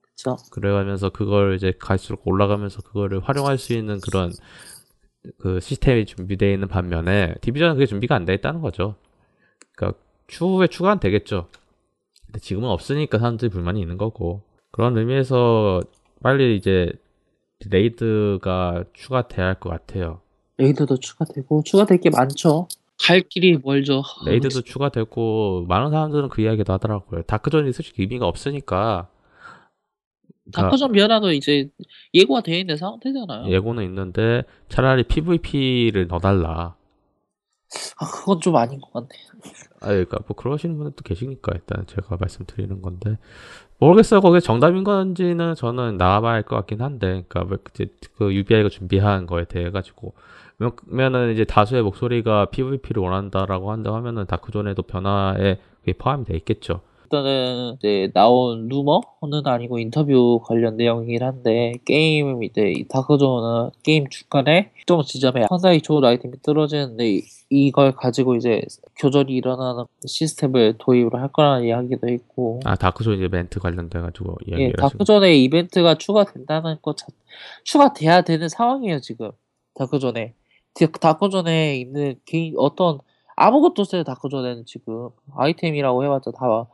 그렇죠. 그래가면서 그걸 이제 갈수록 올라가면서 그거를 활용할 수 있는 그런 그 시스템이 준비되어 있는 반면에 디비전은 그게 준비가 안 돼 있다는 거죠. 그러니까 추후에 추가는 되겠죠. 근데 지금은 없으니까 사람들이 불만이 있는 거고 그런 의미에서 빨리 이제 raid가 추가돼야 할 것 같아요. raid도 추가되고 추가될 게 많죠. 갈 길이 멀죠. raid도 추가되고 많은 사람들은 그 이야기도 하더라고요. dark zone이 솔직히 의미가 없으니까 그러니까 dark zone 변화도 이제 예고가 되어 있는 상태잖아요. 예고는 있는데 차라리 PVP를 넣어달라. 아 그건 좀 아닌 것 같네. 아, 그러니까 뭐 그러시는 분들도 계시니까 일단 제가 말씀드리는 건데 모르겠어요. 거기에 정답인 건지는 저는 나와봐야 할 것 같긴 한데, 그러니까 그 UBI가 준비한 거에 대해 가지고 그러면은 이제 다수의 목소리가 PVP를 원한다라고 한다 하면은 dark zone에도 변화에 그게 포함이 돼 있겠죠. 일단은 이제 나온 루머는 아니고 인터뷰 관련 내용이긴 한데 게임 이제 이 dark zone은 게임 중간에 특정 지점에 상당히 좋은 아이템이 떨어지는데 이- 이걸 가지고 이제 교전이 일어나는 시스템을 도입을 할 거라는 이야기도 있고. 아 dark zone 이제 이벤트 관련돼 가지고 예, dark zone에 이벤트가 추가된다는 것 자, 추가돼야 되는 상황이에요 지금. 다크존에. 디- 다크존에 있는 개인 어떤 아무것도 없어요 dark zone에는 지금. 아이템이라고 해봤자 다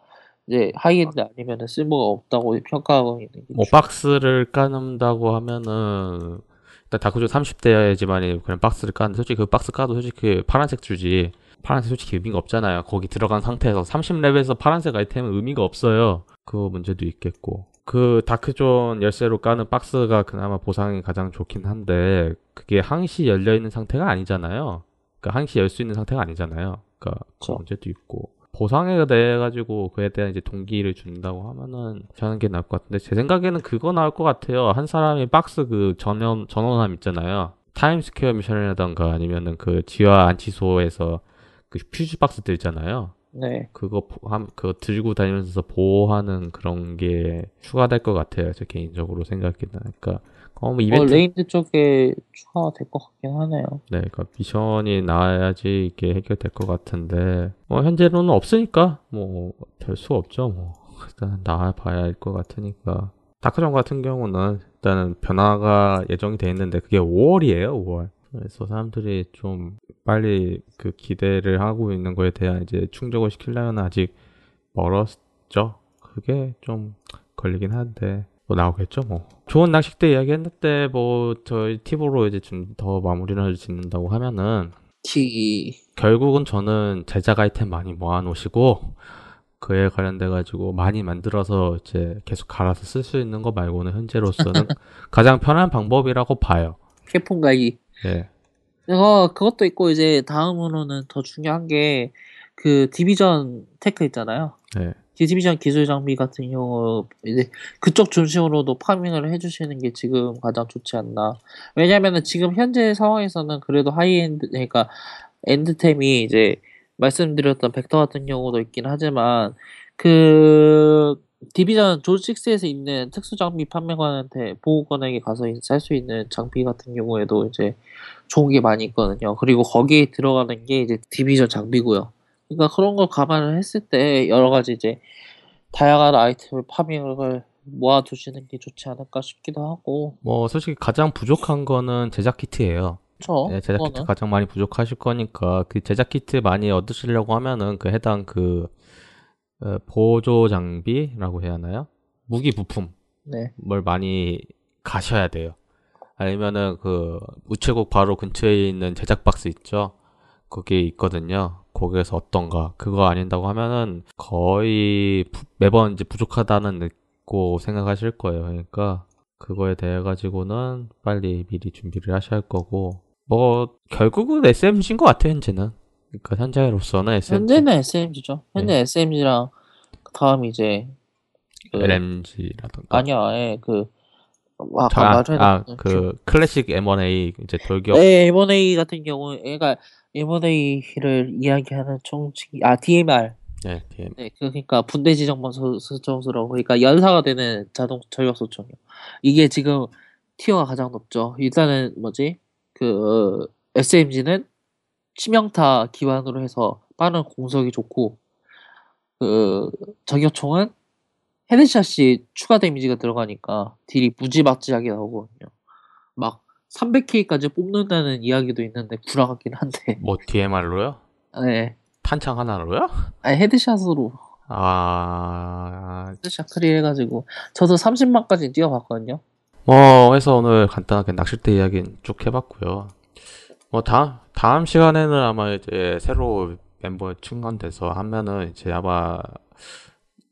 이제 하이엔드 아니면은 쓸모가 없다고 평가하고 있는 게 뭐 박스를 까는다고 하면은 일단 dark zone 30대야지만 그냥 박스를 까는데 솔직히 그 박스 까도 솔직히 파란색 주지. 파란색 솔직히 의미가 없잖아요. 거기 들어간 상태에서 30렙에서 파란색 아이템은 의미가 없어요. 그 문제도 있겠고. 그 dark zone 열쇠로 까는 박스가 그나마 보상이 가장 좋긴 한데 그게 항시 열려있는 상태가 아니잖아요. 그러니까 항시 열 수 있는 상태가 아니잖아요. 그러니까 그. 문제도 있고 보상에 대해 가지고 그에 대한 이제 동기를 준다고 하면은 저는 게 나을 것 같은데 제 생각에는 그거 나올 것 같아요. 한 사람이 박스 그 전원 전원함 있잖아요. Times Square 미션이라던가 아니면은 그 지하 안치소에서 그 퓨즈 박스들 있잖아요. 네. 그거 보- 함- 그거 들고 다니면서 보호하는 그런 게 추가될 것 같아요. 제 개인적으로 생각에는. 그러니까 어, 뭐뭐 이벤트 raid 쪽에 추가가 될 것 같긴 하네요. 네, 그러니까 미션이 나와야지 이게 해결될 것 같은데 뭐 현재로는 없으니까 뭐될수 없죠. 뭐 일단 나와봐야 할 것 같으니까 Dark Zone 같은 경우는 일단은 변화가 예정이 돼 있는데 그게 5월이에요, 5월. 그래서 사람들이 좀 빨리 그 기대를 하고 있는 거에 대한 이제 충족을 시키려면 아직 멀었죠. 그게 좀 걸리긴 한데 뭐 나오겠죠 뭐 좋은 낚싯대 이야기 했는데 뭐 저희 팁으로 이제 좀 더 마무리를 짓는다고 하면은 티 결국은 저는 제작 아이템 많이 모아놓으시고 그에 관련돼 가지고 많이 만들어서 이제 계속 갈아서 쓸 수 있는 거 말고는 현재로서는 가장 편한 방법이라고 봐요. 캐폰 가기. 예. 어, 그것도 있고 이제 다음으로는 더 중요한 게 그 Division Tech 있잖아요. 네. Division 기술 장비 같은 경우 이제 그쪽 중심으로도 farming을 해주시는 게 지금 가장 좋지 않나. 왜냐면은 지금 현재 상황에서는 그래도 하이엔드 그러니까 end템이 이제 말씀드렸던 벡터 같은 경우도 있긴 하지만 그 Division 조6에서 있는 특수 장비 판매관한테 보호관에게 가서 살 수 있는 장비 같은 경우에도 이제 좋은 게 많이 있거든요. 그리고 거기에 들어가는 게 이제 디비전 장비고요. 그러니까 그런 걸 감안을 했을 때 여러 가지 이제 다양한 아이템을 파밍을 모아두시는 게 좋지 않을까 싶기도 하고. 뭐 솔직히 가장 부족한 거는 제작 키트예요. 그렇죠. 네, 제작 키트 그거는. 가장 많이 부족하실 거니까 그 제작 키트 많이 얻으시려고 하면은 그 해당 그 어, 보조 장비라고 해야 하나요? 무기 부품을 네. 많이 가셔야 돼요. 아니면은 그 우체국 바로 근처에 있는 제작 박스 있죠? 거기에 있거든요. 거기에서 어떤가 그거 아닌다고 하면은 거의 부- 매번 이제 부족하다는 느고 생각하실 거예요. 그러니까 그거에 대해 가지고는 빨리 미리 준비를 하셔야 할 거고 뭐 결국은 SMG인 것 같아요 현재는. 그러니까 현재로서는 SMG, 현재는 SMG죠. 현재 SMG랑 다음 이제 그 LMG라던가 아니야, 예, 그 아까 저- 아, 말했던 아, 그 클래식 M1A 이제 돌격 네, M1A 같은 경우 얘가 M1A를 이야기하는 총칭이 아 DMR 네, DM. 네, 그- 그러니까 분대 지정번 소- 소총수라고 그러니까 연사가 되는 자동 저격 소총이요. 이게 지금 티어가 가장 높죠. 일단은 뭐지? 그 SMG는 치명타 기반으로 해서 빠른 공속이 좋고 그 저격총은 headshot이 추가 damage가 들어가니까 딜이 무지막지하게 나오거든요. 막 300K까지 뽑는다는 이야기도 있는데 불안하긴 한데. 뭐 DMR로요? 네. 탄창 하나로요? 아니 headshot으로 아, headshot clear 해가지고 저도 30만까지 뛰어봤거든요. 뭐 해서 오늘 간단하게 낚싯대 이야기는 쭉 해봤고요. 뭐 다음 다음 시간에는 아마 이제 새로 멤버 충원돼서 하면은 이제 아마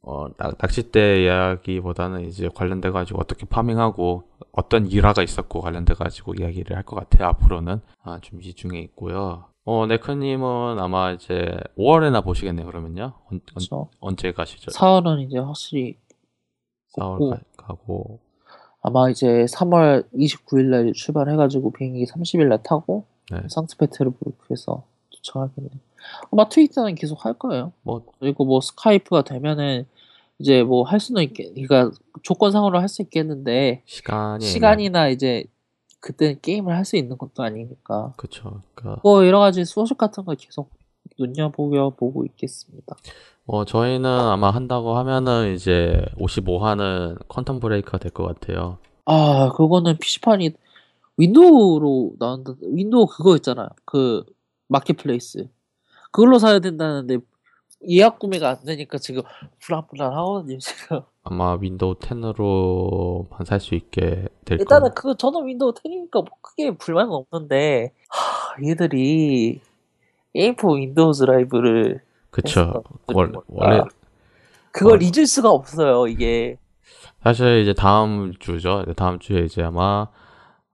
어 낚- 낚싯대 이야기보다는 이제 관련돼 가지고 어떻게 farming하고 어떤 일화가 있었고 관련돼 가지고 이야기를 할 것 같아요. 앞으로는 아, 준비 중에 있고요. 어 네크님은 아마 이제 5월에나 보시겠네요. 그러면요. 언, 언, 그렇죠. 언 제 가시죠? 4월은 이제 확실히 4월 없고. 가, 가고 아마 이제 3월 29일 날 출발해가지고 비행기 30일 날 타고 네. 상트페테르부르크에서 도착하겠네요. 아마 트위터는 계속 할 거예요. 뭐 그리고 뭐 스카이프가 되면은 이제 뭐 할 수는 있겠, 그러니까 조건상으로 할 수 있겠는데 시간이 시간이나 이제 그때 게임을 할 수 있는 것도 아니니까 그쵸. 그러니까 뭐 여러 가지 소식 같은 거 계속 눈여보며 보고 있겠습니다. 뭐 저희는 아마 한다고 하면은 이제 55화는 퀀텀 브레이크가 될 것 같아요. 아 그거는 PC판이 Windows로 나온다. Windows 그거 있잖아요. 그 marketplace 그걸로 사야 된다는데 예약 구매가 안 되니까 지금 불안불안하거든요 지금. 아마 Windows 10으로만 살 수 있게 될 일단은 거. 그 저는 Windows 10이니까 뭐 크게 불만은 없는데 하, 얘들이 Game for Windows Live를 그쵸. 그러니까 원래 그걸 어. 잊을 수가 없어요 이게 사실 이제 다음 주죠. 다음 주에 이제 아마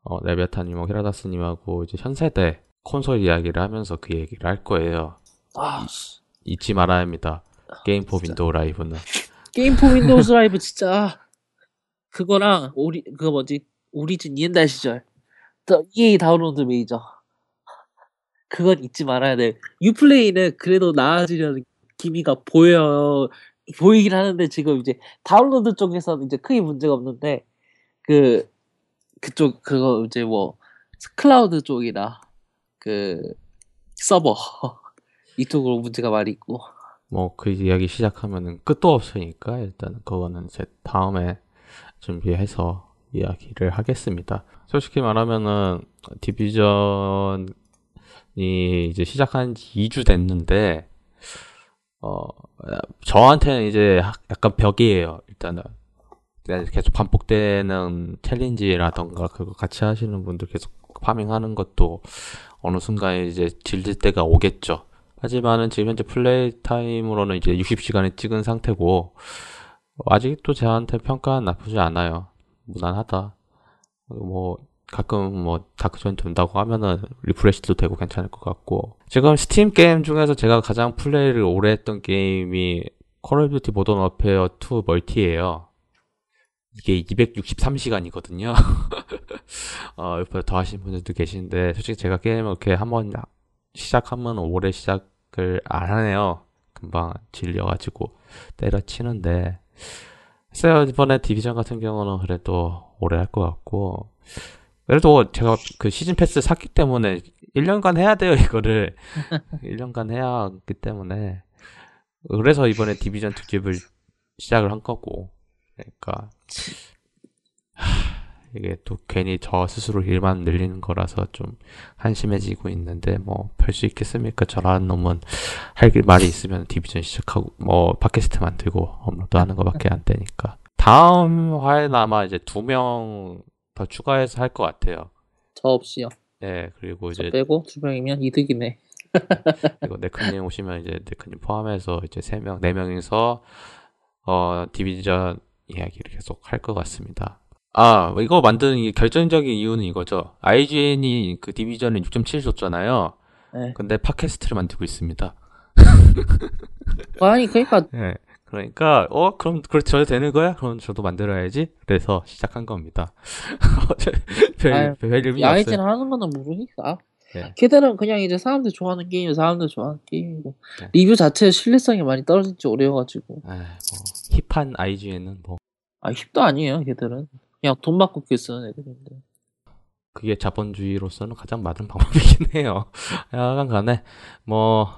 어, 레비아타님하고 히라다스님하고 이제 현세대 콘솔 이야기를 하면서 그 얘기를 할 거예요. 아 잊지 말아야 합니다. 게임 포 진짜. 윈도우 라이브는. 게임포 윈도우 드라이브 진짜 그거랑 오리 그거 뭐지 오리진 이엔달 시절 더 EA 다운로드 메이저 그건 잊지 말아야 돼 유플레이는 그래도 나아지려는 기미가 보여 보이긴 하는데 지금 이제 다운로드 쪽에서는 이제 크게 문제가 없는데 그 그쪽 그거 이제 뭐 클라우드 쪽이나 그 서버 이쪽으로 문제가 많이 있고 뭐 그 이야기 시작하면은 끝도 없으니까 일단 그거는 이제 다음에 준비해서 이야기를 하겠습니다. 솔직히 말하면은 Division이 이제 시작한 지 2주 됐는데 어 저한테는 이제 하- 약간 벽이에요. 일단은 네, 계속 반복되는 challenge라던가 그거 같이 하시는 분들 계속 farming하는 것도 어느 순간 이제 질릴 때가 오겠죠. 하지만은 지금 현재 play time으로는 이제 60시간을 찍은 상태고 아직도 저한테 평가는 나쁘지 않아요. 무난하다. 뭐 가끔 뭐 Dark Zone 돈다고 하면은 refresh도 되고 괜찮을 것 같고 지금 스팀 게임 중에서 제가 가장 플레이를 오래 했던 게임이 Call of Duty Modern Warfare 2 멀티예요. 이게 263시간이거든요. 어, 옆에 더 하신 분들도 계신데 솔직히 제가 게임을 이렇게 한번 시작하면 오래 시작 시작을 안 하네요. 금방 질려가지고 때려치는데. 글쎄요. 이번에 디비전 같은 경우는 그래도 오래 할 것 같고. 그래도 제가 그 시즌 패스 샀기 때문에 1년간 해야 돼요 이거를. 1년간 해야 하기 때문에. 그래서 이번에 디비전 특집을 시작을 한 거고 그러니까 하, 이게 또 괜히 저 스스로 일만 늘리는 거라서 좀 한심해지고 있는데 뭐 별 수 있겠습니까? 저라는 놈은 할 말이 있으면 디비전 시작하고 뭐 팟캐스트 만들고 업로드 하는 거밖에 안 되니까 다음 화에는 아마 이제 두 명 더 추가해서 할 것 같아요. 저 없이요. 네 그리고 저 이제 빼고 두 명이면 이득이네. 그리고 네크님 오시면 이제 네크님 포함해서 이제 세 명, 네 명이서 어 디비전 이야기를 계속 할 것 같습니다. 아 이거 만드는 이 결정적인 이유는 이거죠. IGN이 그 디비전을 6.7 줬잖아요. 네. 근데 팟캐스트를 만들고 있습니다. 아니 그러니까 네. 그러니까 어 그럼 그렇게 되는 거야? 그럼 저도 만들어야지. 그래서 시작한 겁니다. 별, 아유, 별 의미 없어요. 하는 거는 모르니까. 네. 걔들은 그냥 이제 사람들 좋아하는 게임, 사람들 좋아하는 게임이고 네. 리뷰 자체의 신뢰성이 많이 떨어진 지 오래여가지고 아, 뭐 힙한 IGN은 뭐 아 힙도 아니에요. 걔들은 그냥 돈 받고 글 쓰는 애들인데. 그게 자본주의로서는 가장 맞은 방법이긴 해요. 하여간 간에, 뭐,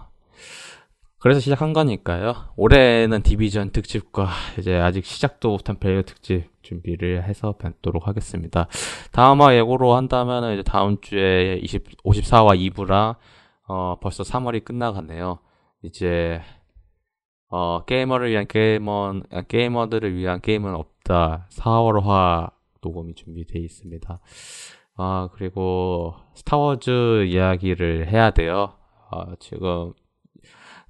그래서 시작한 거니까요. 올해는 디비전 특집과 이제 아직 시작도 못한 벨 특집 준비를 해서 뵙도록 하겠습니다. 다음화 예고로 한다면 이제 다음 주에 20, 54화 2부랑, 어, 벌써 3월이 끝나가네요. 이제, 어, 게이머를 위한 게이머, 아, 게이머들을 위한 게임은 없다. 4월화 녹음이 준비되어 있습니다. 아, 그리고 Star Wars 이야기를 해야 돼요. 아, 지금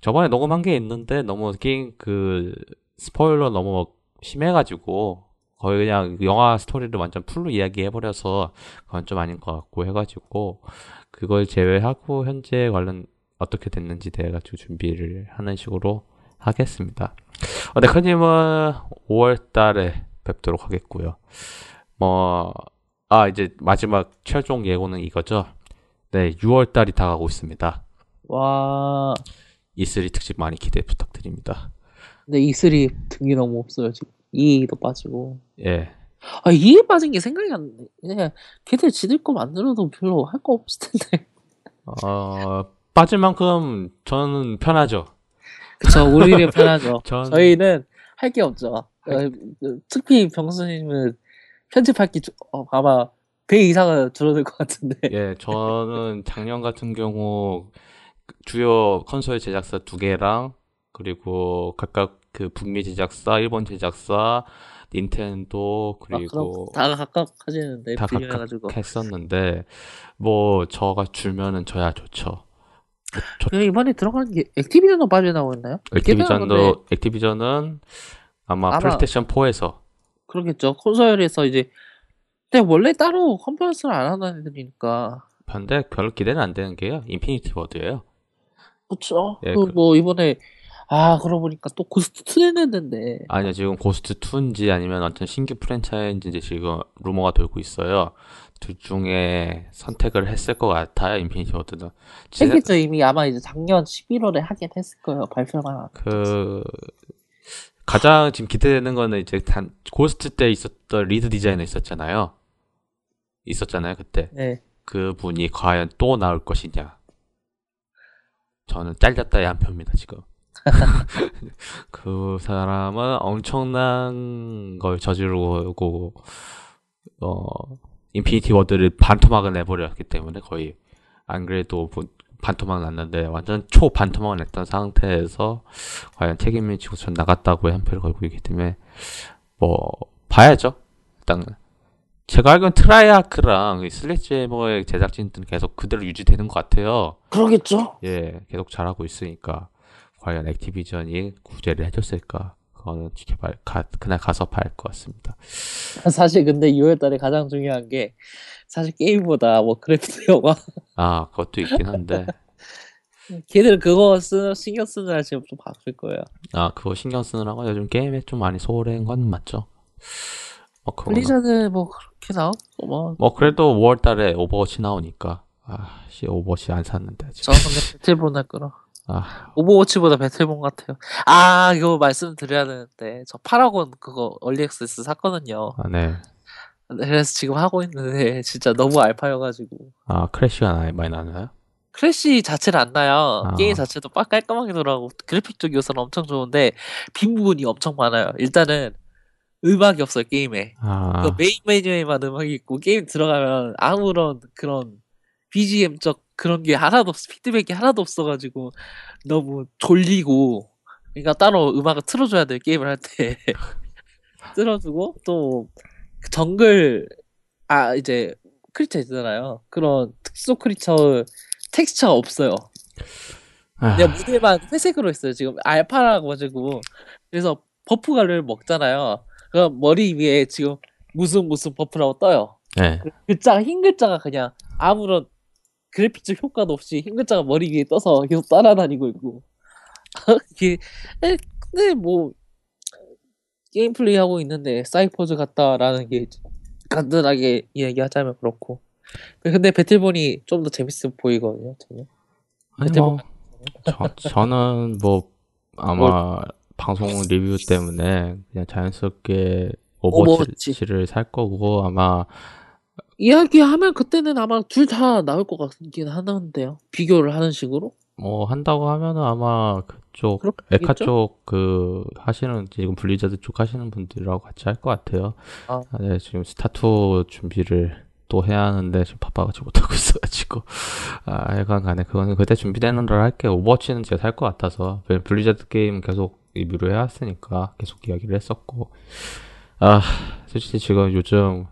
저번에 녹음한 게 있는데 너무 게임 그 스포일러 너무 심해가지고 거의 그냥 영화 스토리를 완전 풀로 이야기해버려서 그건 좀 아닌 것 같고 해가지고 그걸 제외하고 현재 관련 어떻게 됐는지 돼가지고 준비를 하는 식으로 하겠습니다. 어, 네커님은 5월 달에 뵙도록 하겠고요. 뭐, 아, 이제 마지막 최종 예고는 이거죠. 네, 6월 달이 다가오고 있습니다. 와, E3 특집 많이 기대 부탁드립니다. 근데 E3 등이 너무 없어요 지금. 2도 빠지고. 예. 아 2에 빠진 게 생각이 안 나. 그냥 걔들 지들 거 만들어도 별로 할 거 없을 텐데. 어, 빠질 만큼 저는 편하죠. 그쵸, 우리는 편하죠. 전, 저희는 할 게 없죠. 어, 특히 병수님은 편집할 게 주- 어, 아마 배 이상은 줄어들 것 같은데. 예, 저는 작년 같은 경우 주요 콘솔 제작사 두 개랑 그리고 각각 그 북미 제작사, 일본 제작사, 닌텐도 아, 그리고 다 각각 하시는데 다. 각각 했었는데 뭐 저가 줄면은 저야 좋죠. 저, 그 이번에 들어가는 게 Activision도 근데 Activision도 Activision은 아마, 아마- 플레이스테이션 4에서 그러겠죠. 콘솔에서 이제 근데 원래 따로 컨퍼런스를 안 하는 애들이니까. 반대 별로 기대는 안 되는 게요. Infinity Ward예요. 그쵸. 예, 그 그- 뭐 이번에 아 그러고 보니까 또 Ghosts 2 냈는데 아니요, 지금 Ghosts 2인지 아니면 어떤 신규 프랜차이즈인지 지금 루머가 돌고 있어요. 둘 중에 선택을 했을 것 같아요, Infinity Ward는. 제- 했겠죠 이미 아마 이제 작년 11월에 하긴 했을 거예요 발표가 그, 가장 지금 기대되는 거는 이제 단, Ghosts 때 있었던 lead designer 있었잖아요. 있었잖아요, 그때. 네 그 분이 과연 또 나올 것이냐. 저는 잘렸다의 한 표입니다, 지금. 그 사람은 엄청난 걸 저지르고, 어, 인피니티 워드를 반토막을 내버렸기 때문에 거의, 안 그래도 본- 반토막 났는데, 완전 초 반토막을 냈던 상태에서, 과연 책임을 지고 전 나갔다고 한 표를 걸고 있기 때문에, 뭐, 봐야죠. 일단, 제가 알기로는 트레이아크랑 이 슬래지해머의 제작진들은 계속 그대로 유지되는 것 같아요. 그러겠죠 예, 계속 잘하고 있으니까 과연 액티비전이 구제를 해줬을까? 그거는 지켜봐 가, 그날 가서 봐야 할 것 같습니다. 사실 근데 6월달에 가장 중요한 게 사실 게임보다 워크래프트 영화 아, 그것도 있긴 한데, 걔들 그거 쓰 신경 쓰느라 지금 좀 바쁠 거예요 아, 그거 신경 쓰느라고 요즘 게임에 좀 많이 소홀한 건 맞죠? 뭐, 그거는- 블리자드 뭐 그렇게 나오고 뭐 뭐 그래도 5월달에 오버워치 나오니까, 아, 씨, 오버워치 안 샀는데 저. 근데 배틀본 할 거라 아, 오버워치보다 배틀본 같아요. 아 이거 말씀드려야 되는데 저 파라곤 그거 early access 샀거든요. 아, 네. 그래서 지금 하고 있는데 진짜 너무 알파여가지고 아, crash가 나- 많이 나나요? crash 자체는 안 나요. 아. 게임 자체도 빡 깔끔하게 돌아가고 그래픽적 요소는 엄청 좋은데 빈 부분이 엄청 많아요. 일단은 음악이 없어요 게임에. 아, 그 메인 메뉴에만 음악이 있고 게임 들어가면 아무런 그런 BGM적 그런 게 하나도 없, 피드백이 하나도 없어가지고 너무 졸리고 그러니까 따로 음악을 틀어줘야 돼요 게임을 할 때. 틀어주고 또 그 정글 아 이제 creature 있잖아요. 그런 특수 크리처 텍스처가 없어요. 아, 그냥 모델만 회색으로 있어요 지금. 알파라 가지고. 그래서 버프 가루를 먹잖아요 그럼 머리 위에 지금 무슨 무슨 buff라고 떠요. 네. 글자가 흰 글자가 그냥 아무런 그래픽적 효과도 없이 흰 글자가 머리 위에 떠서 계속 따라다니고 있고. 이게 에, 근데 뭐 게임 플레이 하고 있는데 사이퍼즈 같다라는 게 간단하게 이야기하자면 그렇고. 근데 배틀본이 좀 더 재밌어 보이거든요 저는. 아니 뭐 저, 저는 뭐 아마 방송 리뷰 때문에 그냥 자연스럽게 오버워치. 오버워치를 살 거고 아마 이야기하면 그때는 아마 둘 다 나올 것 같긴 하는데요 비교를 하는 식으로 뭐 한다고 하면은 아마 그쪽 에카? 쪽 그 하시는 지금 블리자드 쪽 하시는 분들하고 같이 할 것 같아요. 아. 네, 지금 스타투 준비를 또 해야 하는데 지금 바빠가지고 못하고 있어가지고 아 하여간 간에 그거는 그때 준비되는 대로 할게요. 오버워치는 제가 살 것 같아서 블리자드 게임 계속 리뷰를 해왔으니까 계속 이야기를 했었고. 아 솔직히 지금 요즘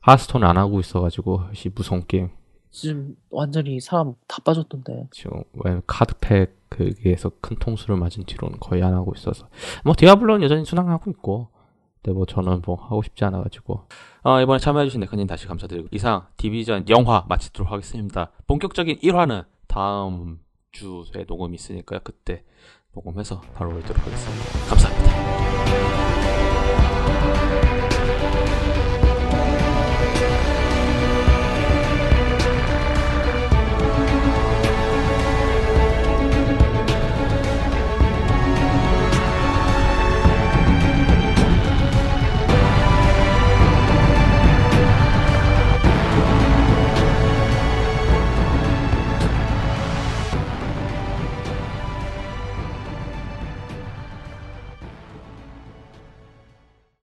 하스톤 안 하고 있어가지고 씨 무서운 게임. 지금 완전히 사람 다 빠졌던데. 지금 왜 카드팩 거기에서 큰 통수를 맞은 뒤로는 거의 안 하고 있어서. 뭐 디아블로는 여전히 순항하고 있고. 근데 뭐 저는 뭐 하고 싶지 않아가지고. 어, 이번에 참여해주신 네커님 다시 감사드리고. 이상 디비전 영화 마치도록 하겠습니다. 본격적인 1화는 다음 주에 녹음이 있으니까요 그때 녹음해서 바로 올리도록 하겠습니다. 감사합니다